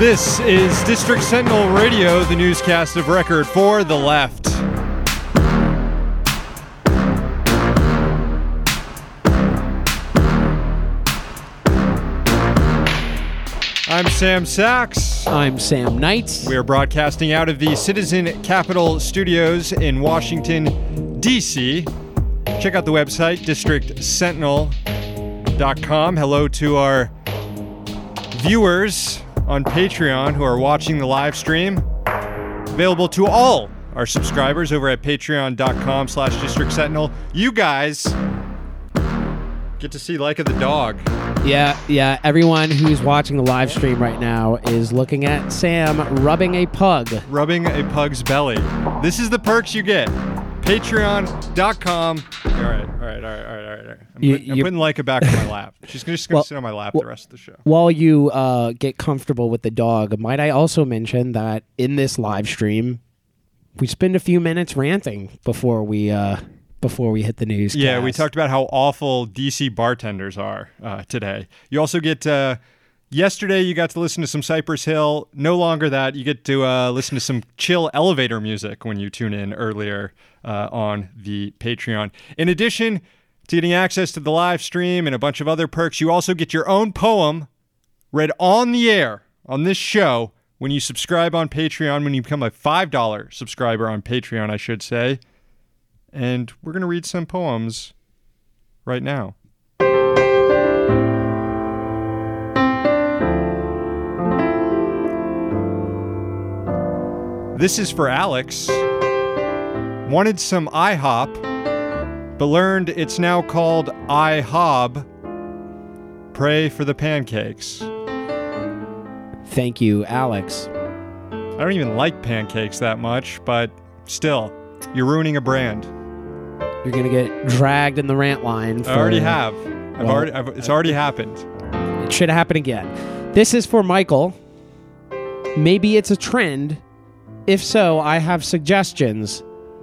This is District Sentinel Radio, the newscast of record for the left. I'm Sam Sachs. I'm Sam Knight. We are broadcasting out of the Citizen Capital Studios in Washington, D.C. Check out the website, districtsentinel.com. Hello to our viewers on Patreon who are watching the live stream. Available to all our subscribers over at patreon.com slash district sentinel. You guys get to see Leica the dog. Yeah, yeah. Everyone who's watching the live stream right now is looking at Sam rubbing a pug. Rubbing a pug's belly. This is the perks you get. Patreon.com. All right, all right, all right, all right, all right. I'm, You- putting, I'm putting Leica back on my lap. She's just going to Well- sit on my lap well- the rest of the show. While you uh, get comfortable with the dog, might I also mention that in this live stream, we spend a few minutes ranting before we uh, before we hit the news. Yeah, we talked about how awful DC bartenders are uh, today. You also get uh, yesterday. You got to listen to some Cypress Hill. No longer that. You get to uh, listen to some chill elevator music when you tune in earlier uh, on the Patreon. In addition to getting access to the live stream and a bunch of other perks, you also get your own poem read on the air on this show when you subscribe on Patreon. When you become a five dollar subscriber on Patreon, I should say and we're going to read some poems right now. This is for Alex. Wanted some IHOP, but learned it's now called IHOB. Pray for the pancakes. Thank you, Alex. I don't even like pancakes that much, but still, you're ruining a brand. You're gonna get dragged in the rant line. For, I already have. I've well, already. I've, it's already happened. It should happen again. This is for Michael. Maybe it's a trend. If so, I have suggestions.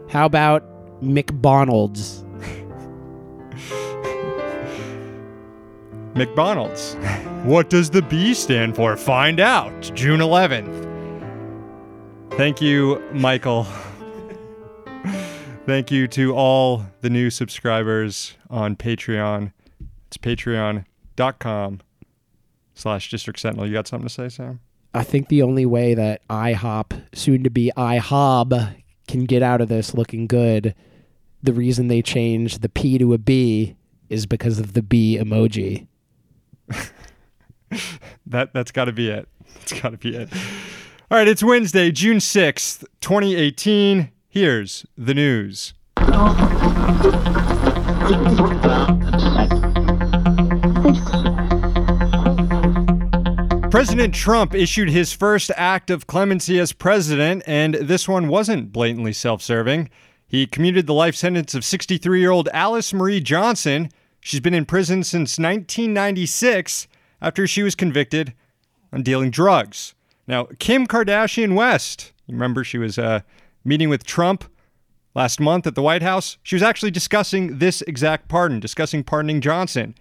How about McDonald's? McDonald's. What does the B stand for? Find out June 11th. Thank you, Michael. Thank you to all the new subscribers on Patreon. It's patreon.com slash district sentinel. You got something to say, Sam? I think the only way that IHOP, soon to be IHOB, can get out of this looking good, the reason they changed the P to a B is because of the B emoji. That that's got to be it. That's got to be it. All right, it's Wednesday, June 6th, 2018. Here's the news. President Trump issued his first act of clemency as president, and this one wasn't blatantly self serving. He commuted the life sentence of 63 year old Alice Marie Johnson. She's been in prison since 1996 after she was convicted on dealing drugs. Now, Kim Kardashian West, remember she was uh, meeting with Trump last month at the White House? She was actually discussing this exact pardon, discussing pardoning Johnson.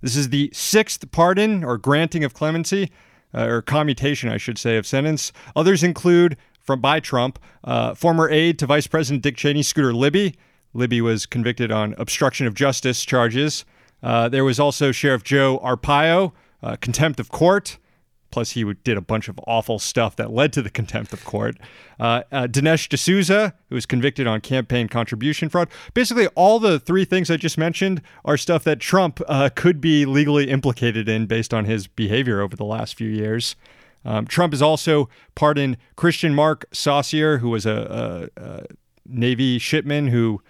This is the sixth pardon or granting of clemency, uh, or commutation, I should say, of sentence. Others include, from by Trump, uh, former aide to Vice President Dick Cheney, Scooter Libby. Libby was convicted on obstruction of justice charges. Uh, there was also Sheriff Joe Arpaio, uh, contempt of court. Plus, he did a bunch of awful stuff that led to the contempt of court. Uh, uh, Dinesh D'Souza, who was convicted on campaign contribution fraud. Basically, all the three things I just mentioned are stuff that Trump uh, could be legally implicated in based on his behavior over the last few years. Um, Trump has also pardoned Kristian Mark Saucier, who was a, a, a Navy shipman who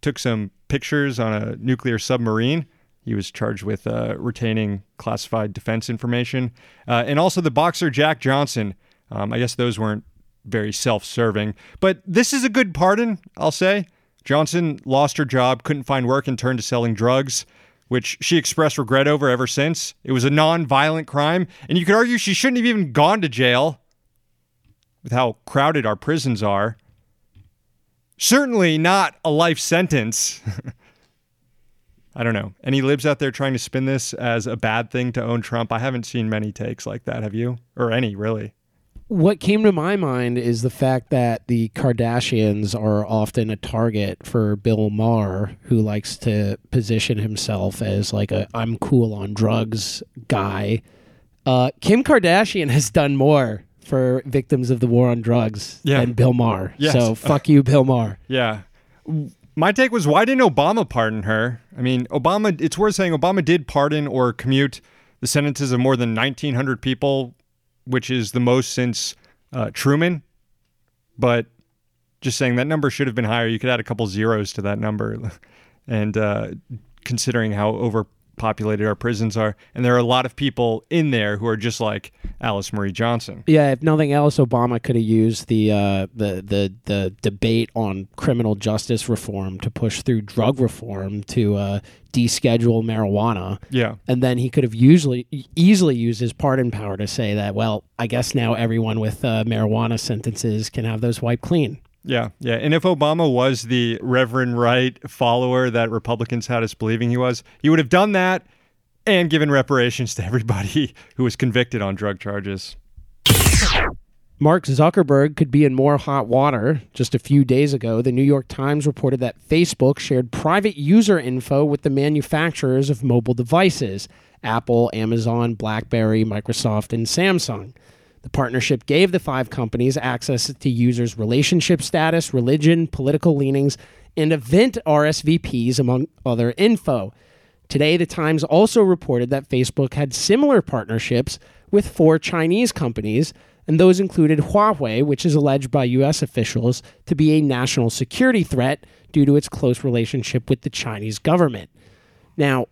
took some pictures on a nuclear submarine. He was charged with uh, retaining classified defense information. Uh, and also the boxer Jack Johnson. Um, I guess those weren't very self serving. But this is a good pardon, I'll say. Johnson lost her job, couldn't find work, and turned to selling drugs, which she expressed regret over ever since. It was a non violent crime. And you could argue she shouldn't have even gone to jail with how crowded our prisons are. Certainly not a life sentence. I don't know. Any libs out there trying to spin this as a bad thing to own Trump? I haven't seen many takes like that. Have you? Or any, really? What came to my mind is the fact that the Kardashians are often a target for Bill Maher, who likes to position himself as like a I'm cool on drugs guy. Uh, Kim Kardashian has done more for victims of the war on drugs Yeah. than Bill Maher. Yes. So fuck you, Bill Maher. Yeah. My take was why didn't Obama pardon her? I mean, Obama, it's worth saying Obama did pardon or commute the sentences of more than 1,900 people, which is the most since uh, Truman. But just saying that number should have been higher. You could add a couple zeros to that number. And uh, considering how overpopulated our prisons are, and there are a lot of people in there who are just like Alice Marie Johnson. Yeah, if nothing else, Obama could have used the uh, the the the debate on criminal justice reform to push through drug reform to uh, deschedule marijuana, Yeah. and then he could have usually easily used his pardon power to say that, well, I guess now everyone with uh, marijuana sentences can have those wiped clean. Yeah, yeah. And if Obama was the Reverend Wright follower that Republicans had us believing he was, he would have done that and given reparations to everybody who was convicted on drug charges. Mark Zuckerberg could be in more hot water. Just a few days ago, the New York Times reported that Facebook shared private user info with the manufacturers of mobile devices Apple, Amazon, Blackberry, Microsoft, and Samsung. The partnership gave the five companies access to users' relationship status, religion, political leanings, and event RSVPs, among other info. Today, the Times also reported that Facebook had similar partnerships with four Chinese companies, and those included Huawei, which is alleged by U.S. officials to be a national security threat due to its close relationship with the Chinese government. Now,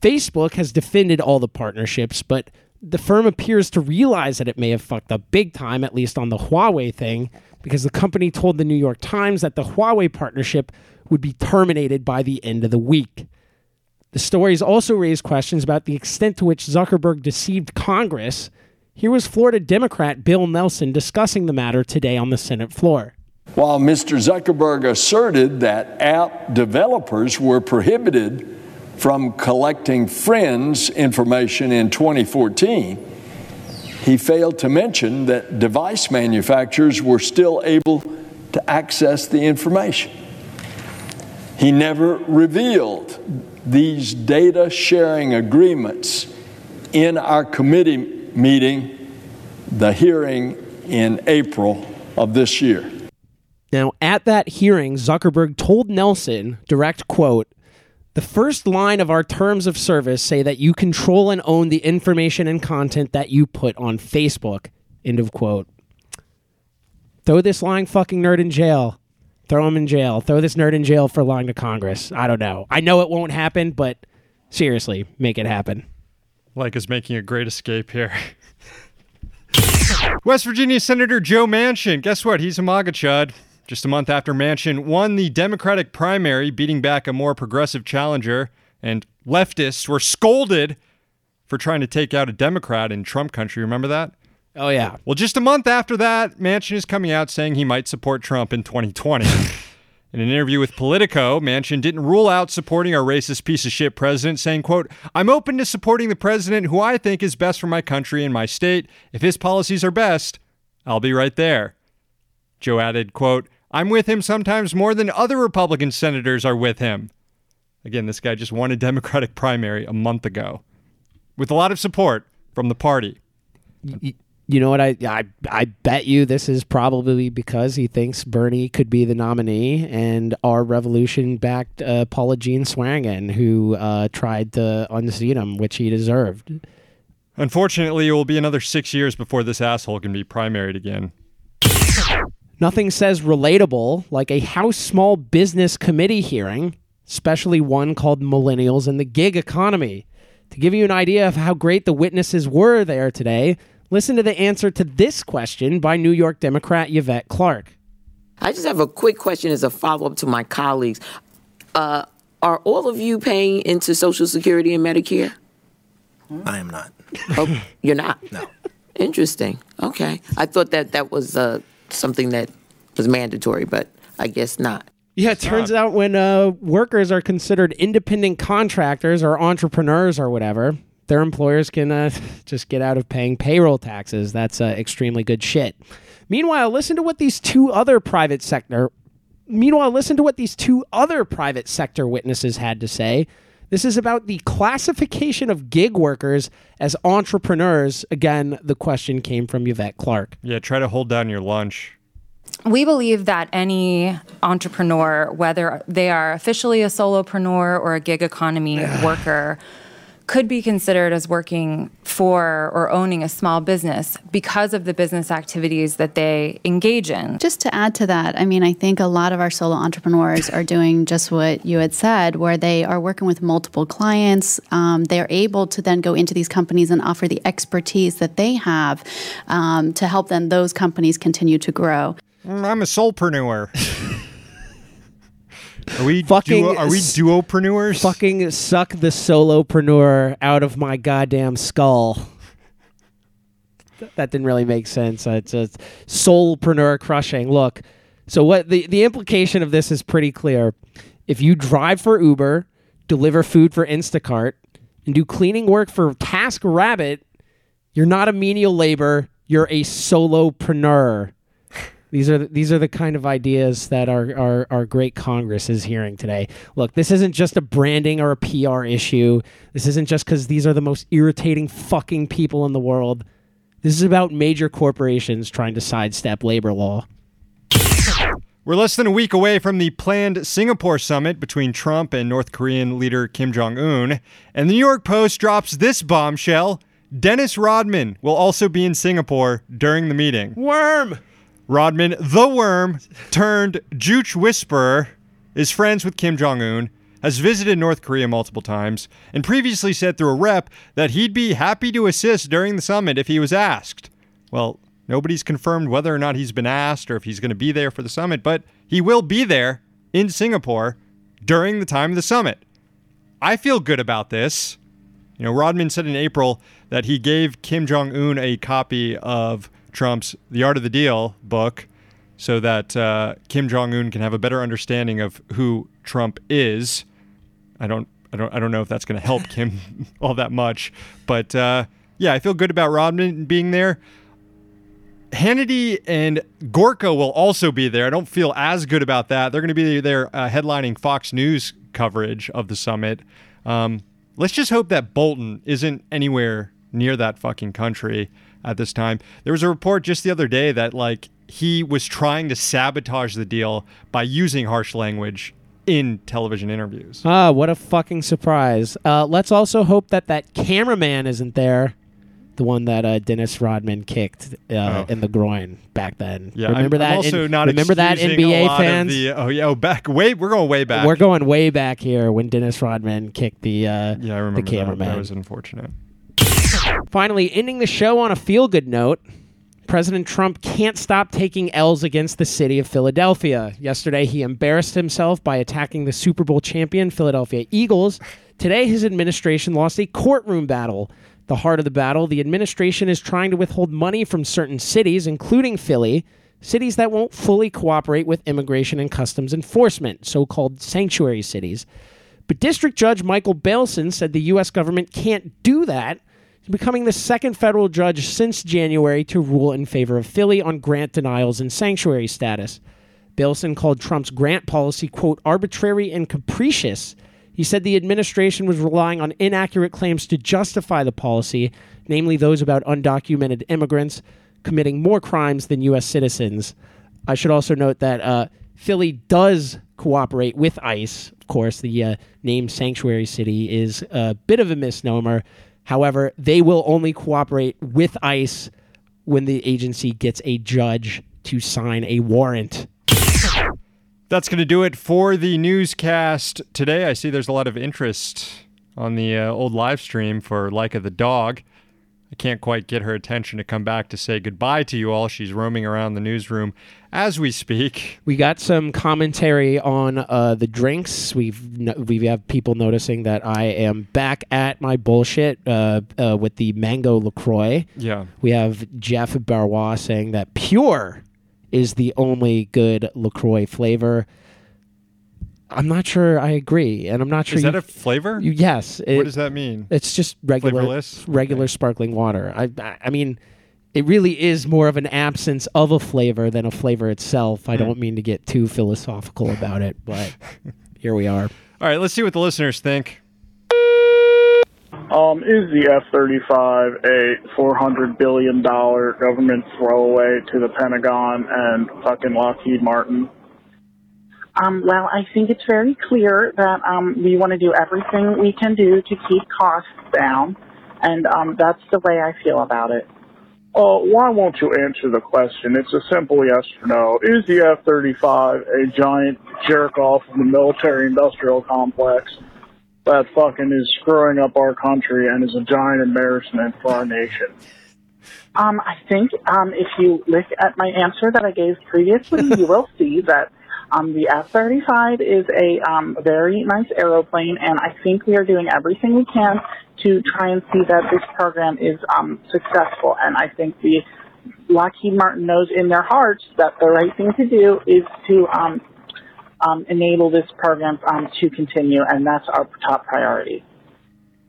Facebook has defended all the partnerships, but the firm appears to realize that it may have fucked up big time, at least on the Huawei thing, because the company told the New York Times that the Huawei partnership would be terminated by the end of the week. The stories also raised questions about the extent to which Zuckerberg deceived Congress. Here was Florida Democrat Bill Nelson discussing the matter today on the Senate floor. While Mr. Zuckerberg asserted that app developers were prohibited from collecting friends' information in 2014, he failed to mention that device manufacturers were still able to access the information. He never revealed these data sharing agreements in our committee meeting, the hearing in April of this year. Now, at that hearing, Zuckerberg told Nelson, direct quote, the first line of our terms of service say that you control and own the information and content that you put on Facebook. End of quote. Throw this lying fucking nerd in jail. Throw him in jail. Throw this nerd in jail for lying to Congress. I don't know. I know it won't happen, but seriously, make it happen. Like is making a great escape here. West Virginia Senator Joe Manchin. Guess what? He's a MAGA chud. Just a month after Manchin won the Democratic primary, beating back a more progressive challenger, and leftists were scolded for trying to take out a Democrat in Trump country. Remember that? Oh, yeah. Well, just a month after that, Manchin is coming out saying he might support Trump in 2020. In an interview with Politico, Manchin didn't rule out supporting our racist piece of shit president, saying, quote, I'm open to supporting the president who I think is best for my country and my state. If his policies are best, I'll be right there. Joe added, quote, I'm with him sometimes more than other Republican senators are with him. Again, this guy just won a Democratic primary a month ago with a lot of support from the party. You know what? I, I I bet you this is probably because he thinks Bernie could be the nominee, and our revolution backed uh, Paula Jean Swearengin, who uh, tried to unseat him, which he deserved. Unfortunately, it will be another six years before this asshole can be primaried again. Nothing says relatable like a House Small Business Committee hearing, especially one called Millennials and the Gig Economy. To give you an idea of how great the witnesses were there today, listen to the answer to this question by New York Democrat Yvette Clarke. I just have a quick question as a follow up to my colleagues. Uh, are all of you paying into Social Security and Medicare? I am not. Oh, you're not? No. Interesting. Okay. I thought that that was uh, something that was mandatory, but I guess not. Yeah, it turns out when uh, workers are considered independent contractors or entrepreneurs or whatever, their employers can uh, just get out of paying payroll taxes. That's uh, extremely good shit. Meanwhile, listen to what these two other private sector. Meanwhile, listen to what these two other private sector witnesses had to say. This is about the classification of gig workers as entrepreneurs. Again, the question came from Yvette Clarke. Yeah, try to hold down your lunch. We believe that any entrepreneur, whether they are officially a solopreneur or a gig economy worker, could be considered as working for or owning a small business because of the business activities that they engage in. Just to add to that, I mean, I think a lot of our solo entrepreneurs are doing just what you had said, where they are working with multiple clients. Um, they're able to then go into these companies and offer the expertise that they have um, to help then those companies continue to grow. I'm a soulpreneur. Are we Fucking duo, are we duopreneurs? Fucking suck the solopreneur out of my goddamn skull. That didn't really make sense. Uh, It's a soulpreneur crushing. Look, so what the, the implication of this is pretty clear. If you drive for Uber, deliver food for Instacart, and do cleaning work for TaskRabbit, you're not a menial labor. You're a solopreneur. These are the, these are the kind of ideas that our, our our great Congress is hearing today. Look, this isn't just a branding or a PR issue. This isn't just because these are the most irritating fucking people in the world. This is about major corporations trying to sidestep labor law. We're less than a week away from the planned Singapore summit between Trump and North Korean leader Kim Jong un. And the New York Post drops this bombshell Dennis Rodman will also be in Singapore during the meeting. Worm. Rodman, the worm turned Juche whisperer, is friends with Kim Jong un, has visited North Korea multiple times, and previously said through a rep that he'd be happy to assist during the summit if he was asked. Well, nobody's confirmed whether or not he's been asked or if he's going to be there for the summit, but he will be there in Singapore during the time of the summit. I feel good about this. You know, Rodman said in April that he gave Kim Jong Un a copy of Trump's The Art of the Deal book so that uh, Kim Jong Un can have a better understanding of who Trump is. I don't, I don't, I don't know if that's going to help Kim all that much, but uh, yeah, I feel good about Rodman being there. Hannity and Gorka will also be there. I don't feel as good about that. They're going to be there uh, headlining Fox News coverage of the summit. Um, let's just hope that Bolton isn't anywhere near that fucking country at this time. There was a report just the other day that like he was trying to sabotage the deal by using harsh language in television interviews. Ah, what a fucking surprise. Uh, let's also hope that that cameraman isn't there. The one that uh, Dennis Rodman kicked uh, Oh. in the groin back then. Yeah, remember I'm, that? I'm also in- not remember that NBA fans. the- oh yeah, oh back way. We're going way back. We're going way back here when Dennis Rodman kicked the uh, yeah, I remember the that. cameraman. That was unfortunate. Finally, ending the show on a feel good note. President Trump can't stop taking L's against the city of Philadelphia. Yesterday, he embarrassed himself by attacking the Super Bowl champion Philadelphia Eagles. Today, his administration lost a courtroom battle. The heart of the battle, the administration is trying to withhold money from certain cities, including Philly, cities that won't fully cooperate with immigration and customs enforcement, so called sanctuary cities. But District Judge Michael Baylson said the U.S. government can't do that. Becoming the second federal judge since January to rule in favor of Philly on grant denials and sanctuary status. Baylson called Trump's grant policy, quote, arbitrary and capricious. He said the administration was relying on inaccurate claims to justify the policy, namely those about undocumented immigrants committing more crimes than U.S. citizens. I should also note that uh, Philly does cooperate with ICE. Of course, the uh, name Sanctuary City is a bit of a misnomer. However, they will only cooperate with ICE when the agency gets a judge to sign a warrant. That's going to do it for the newscast today. I see there's a lot of interest on the uh, old live stream for Leica the dog. I can't quite get her attention to come back to say goodbye to you all. She's roaming around the newsroom as we speak. We got some commentary on uh, the drinks. We've no- we have people noticing that I am back at my bullshit uh, uh, with the mango LaCroix. Yeah. We have Jeff Barrois saying that pure is the only good LaCroix flavor. I'm not sure I agree, and I'm not sure. Is you, that a flavor? you- yes. It, what does that mean? It's just regular, Flavorless? regular sparkling water. I, I, I mean, it really is more of an absence of a flavor than a flavor itself. Hmm. I don't mean to get too philosophical about it, but here we are. All right, let's see what the listeners think. Um, is the F-35 a $400 billion government throwaway to the Pentagon and fucking Lockheed Martin? Um, well, I think it's very clear that um, we want to do everything we can do to keep costs down, and um, that's the way I feel about it. Uh, why won't you answer the question? It's a simple yes or no. Is the F-35 a giant jerk-off of the military-industrial complex that fucking is screwing up our country and is a giant embarrassment for our nation? Um, I think um, if you look at my answer that I gave previously, you will see that um, the F-35 is a um, very nice aeroplane, and I think we are doing everything we can to try and see that this program is um, successful. And I think the Lockheed Martin knows in their hearts that the right thing to do is to um, um, enable this program um, to continue, and that's our top priority.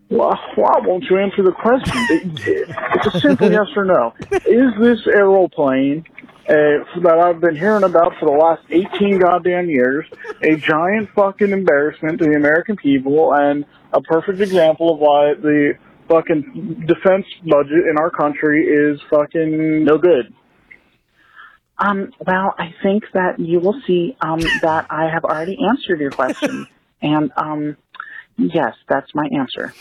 Well, why won't you answer the question? It's a simple yes or no. Is this aeroplane uh, that I've been hearing about for the last 18 goddamn years a giant fucking embarrassment to the American people and a perfect example of why the fucking defense budget in our country is fucking no good? Um, well, I think that you will see um, that I have already answered your question, and um, yes, that's my answer.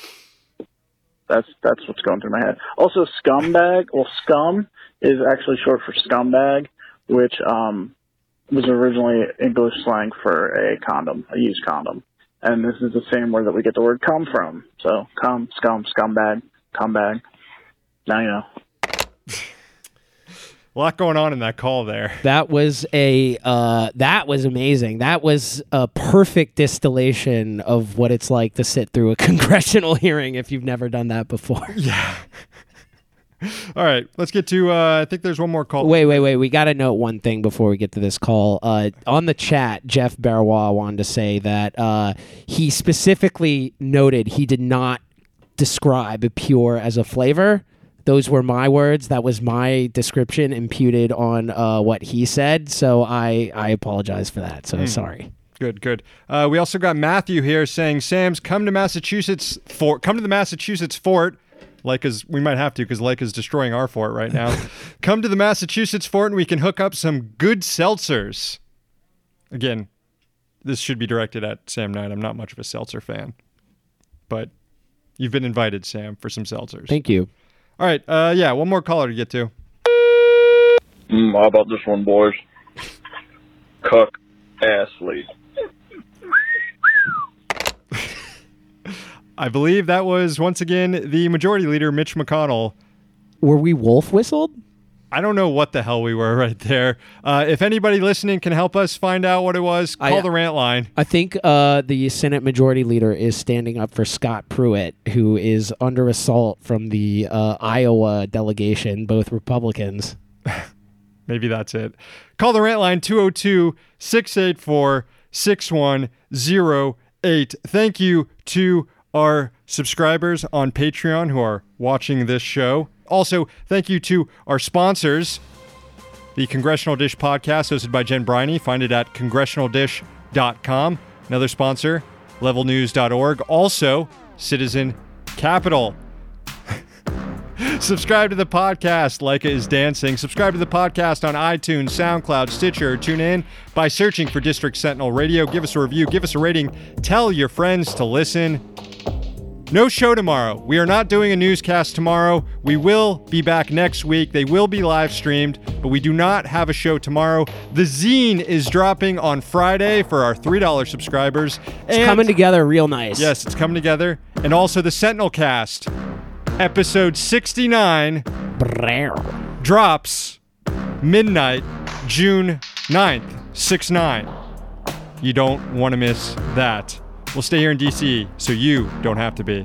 That's that's what's going through my head. Also, scumbag. Well, scum is actually short for scumbag, which um, was originally English slang for a condom, a used condom, and this is the same word that we get the word "cum" from. So, cum, scum, scumbag, cumbag. Now you know. A lot going on in that call there. That was a uh, that was amazing. That was a perfect distillation of what it's like to sit through a congressional hearing if you've never done that before. Yeah. All right, let's get to. Uh, I think there's one more call. Wait, wait, wait. We got to note one thing before we get to this call. Uh, on the chat, Jeff Barrois wanted to say that uh, he specifically noted he did not describe pure as a flavor. Those were my words. That was my description imputed on uh, what he said. So I, I apologize for that. So sorry. Good, good. Uh, we also got Matthew here saying, "Sam's come to Massachusetts fort. Come to the Massachusetts fort." Like, as we might have to, because Lake is destroying our fort right now. come to the Massachusetts fort, and we can hook up some good seltzers. Again, this should be directed at Sam Knight. I'm not much of a seltzer fan, but you've been invited, Sam, for some seltzers. Thank you. All right, uh, yeah, one more caller to get to. Mm, how about this one, boys? Cuck Ashley. I believe that was once again the majority leader, Mitch McConnell. Were we wolf whistled? I don't know what the hell we were right there. Uh, if anybody listening can help us find out what it was, call I- the rant line. I think uh, the Senate Majority Leader is standing up for Scott Pruitt, who is under assault from the uh, Iowa delegation, both Republicans. Maybe that's it. Call the rant line 202 684 6108. Thank you to our subscribers on Patreon who are watching this show. Also, thank you to our sponsors, the Congressional Dish podcast hosted by Jen Briney. Find it at congressionaldish.com. Another sponsor, levelnews.org. Also, Citizen Capital. Subscribe to the podcast, Leica is Dancing. Subscribe to the podcast on iTunes, SoundCloud, Stitcher, tune in by searching for District Sentinel Radio. Give us a review, give us a rating, tell your friends to listen. No show tomorrow. We are not doing a newscast tomorrow. We will be back next week. They will be live streamed, but we do not have a show tomorrow. The zine is dropping on Friday for our $3 subscribers. It's coming together real nice. Yes, it's coming together. And also the Sentinel cast, episode 69, drops midnight, June 9th, 6 9. You don't want to miss that. We'll stay here in DC so you don't have to be.